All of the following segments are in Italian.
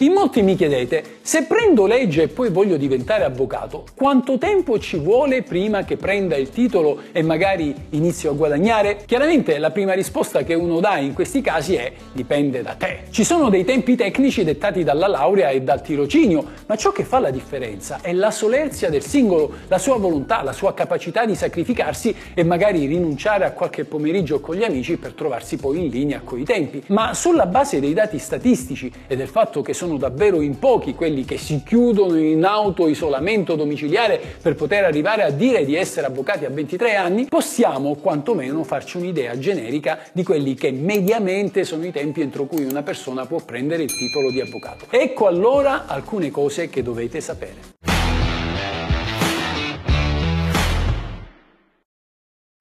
In molti mi chiedete, se prendo legge e poi voglio diventare avvocato, quanto tempo ci vuole prima che prenda il titolo e magari inizio a guadagnare? Chiaramente la prima risposta che uno dà in questi casi è dipende da te. Ci sono dei tempi tecnici dettati dalla laurea e dal tirocinio, ma ciò che fa la differenza è la solerzia del singolo, la sua volontà, la sua capacità di sacrificarsi e magari rinunciare a qualche pomeriggio con gli amici per trovarsi poi in linea con i tempi. Ma sulla base dei dati statistici e del fatto che sono sono davvero in pochi quelli che si chiudono in auto-isolamento domiciliare per poter arrivare a dire di essere avvocati a 23 anni, possiamo quantomeno farci un'idea generica di quelli che mediamente sono i tempi entro cui una persona può prendere il titolo di avvocato. Ecco allora alcune cose che dovete sapere.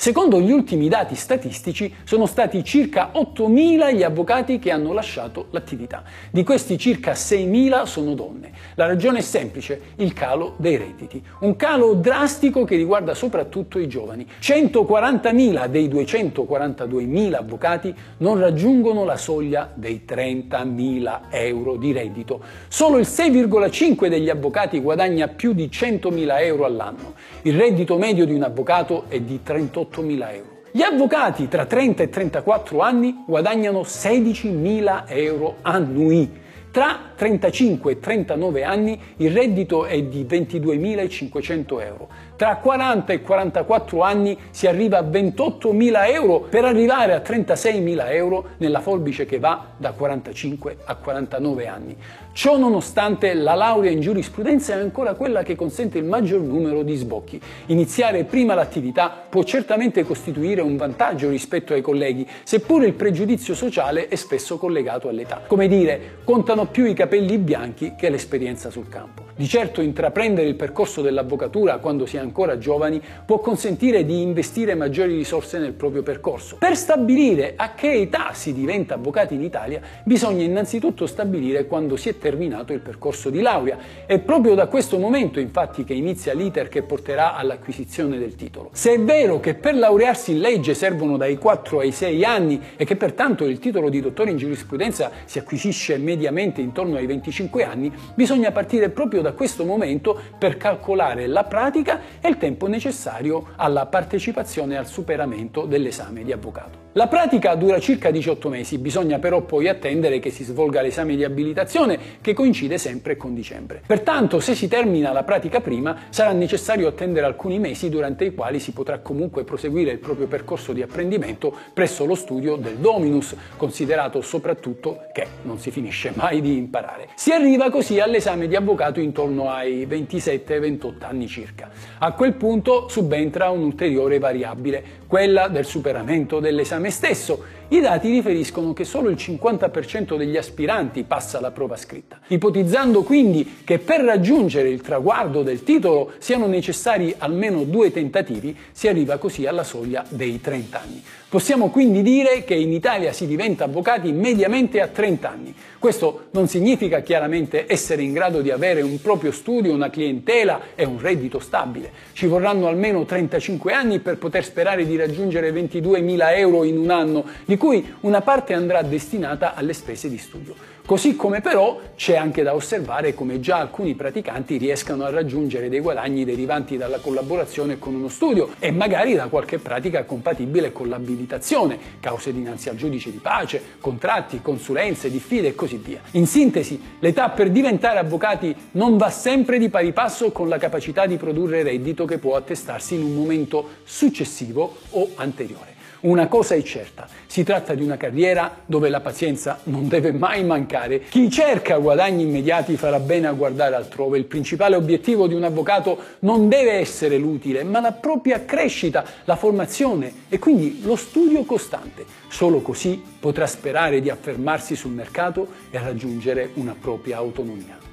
Secondo gli ultimi dati statistici sono stati circa 8.000 gli avvocati che hanno lasciato l'attività. Di questi circa 6.000 sono donne. La ragione è semplice, il calo dei redditi. Un calo drastico che riguarda soprattutto i giovani. 140.000 dei 242.000 avvocati non raggiungono la soglia dei 30.000 euro di reddito. Solo il 6,5 degli avvocati guadagna più di 100.000 euro all'anno. Il reddito medio di un avvocato è di 38 8.000 euro. Gli avvocati tra 30 e 34 anni guadagnano 16.000 euro annui. Tra 35 e 39 anni il reddito è di 22.500 euro. Tra 40 e 44 anni si arriva a 28.000 euro per arrivare a 36.000 euro nella forbice che va da 45 a 49 anni. Ciò nonostante la laurea in giurisprudenza è ancora quella che consente il maggior numero di sbocchi. Iniziare prima l'attività può certamente costituire un vantaggio rispetto ai colleghi, seppure il pregiudizio sociale è spesso collegato all'età. Come dire, contano più i capelli bianchi che l'esperienza sul campo. Di certo intraprendere il percorso dell'avvocatura quando si è ancora giovani può consentire di investire maggiori risorse nel proprio percorso. Per stabilire a che età si diventa avvocati in Italia bisogna innanzitutto stabilire quando si è terminato il percorso di laurea. È proprio da questo momento infatti che inizia l'iter che porterà all'acquisizione del titolo. Se è vero che per laurearsi in legge servono dai 4 ai 6 anni e che pertanto il titolo di dottore in giurisprudenza si acquisisce mediamente intorno ai 25 anni, bisogna partire proprio da questo momento per calcolare la pratica e il tempo necessario alla partecipazione al superamento dell'esame di avvocato. La pratica dura circa 18 mesi, bisogna però poi attendere che si svolga l'esame di abilitazione che coincide sempre con dicembre. Pertanto se si termina la pratica prima sarà necessario attendere alcuni mesi durante i quali si potrà comunque proseguire il proprio percorso di apprendimento presso lo studio del Dominus, considerato soprattutto che non si finisce mai di imparare. Si arriva così all'esame di avvocato intorno ai 27-28 anni circa. A quel punto subentra un'ulteriore variabile, quella del superamento dell'esame l'esame stesso, i dati riferiscono che solo il 50% degli aspiranti passa la prova scritta. Ipotizzando quindi che per raggiungere il traguardo del titolo siano necessari almeno due tentativi, si arriva così alla soglia dei 30 anni. Possiamo quindi dire che in Italia si diventa avvocati mediamente a 30 anni. Questo non significa chiaramente essere in grado di avere un proprio studio, una clientela e un reddito stabile. Ci vorranno almeno 35 anni per poter sperare di raggiungere 22.000 euro in un anno, di cui una parte andrà destinata alle spese di studio. Così come però c'è anche da osservare come già alcuni praticanti riescano a raggiungere dei guadagni derivanti dalla collaborazione con uno studio e magari da qualche pratica compatibile con l'abilitazione, cause dinanzi al giudice di pace, contratti, consulenze, diffide e così via. In sintesi, l'età per diventare avvocati non va sempre di pari passo con la capacità di produrre reddito che può attestarsi in un momento successivo o anteriore. Una cosa è certa, si tratta di una carriera dove la pazienza non deve mai mancare. Chi cerca guadagni immediati farà bene a guardare altrove. Il principale obiettivo di un avvocato non deve essere l'utile, ma la propria crescita, la formazione e quindi lo studio costante. Solo così potrà sperare di affermarsi sul mercato e raggiungere una propria autonomia.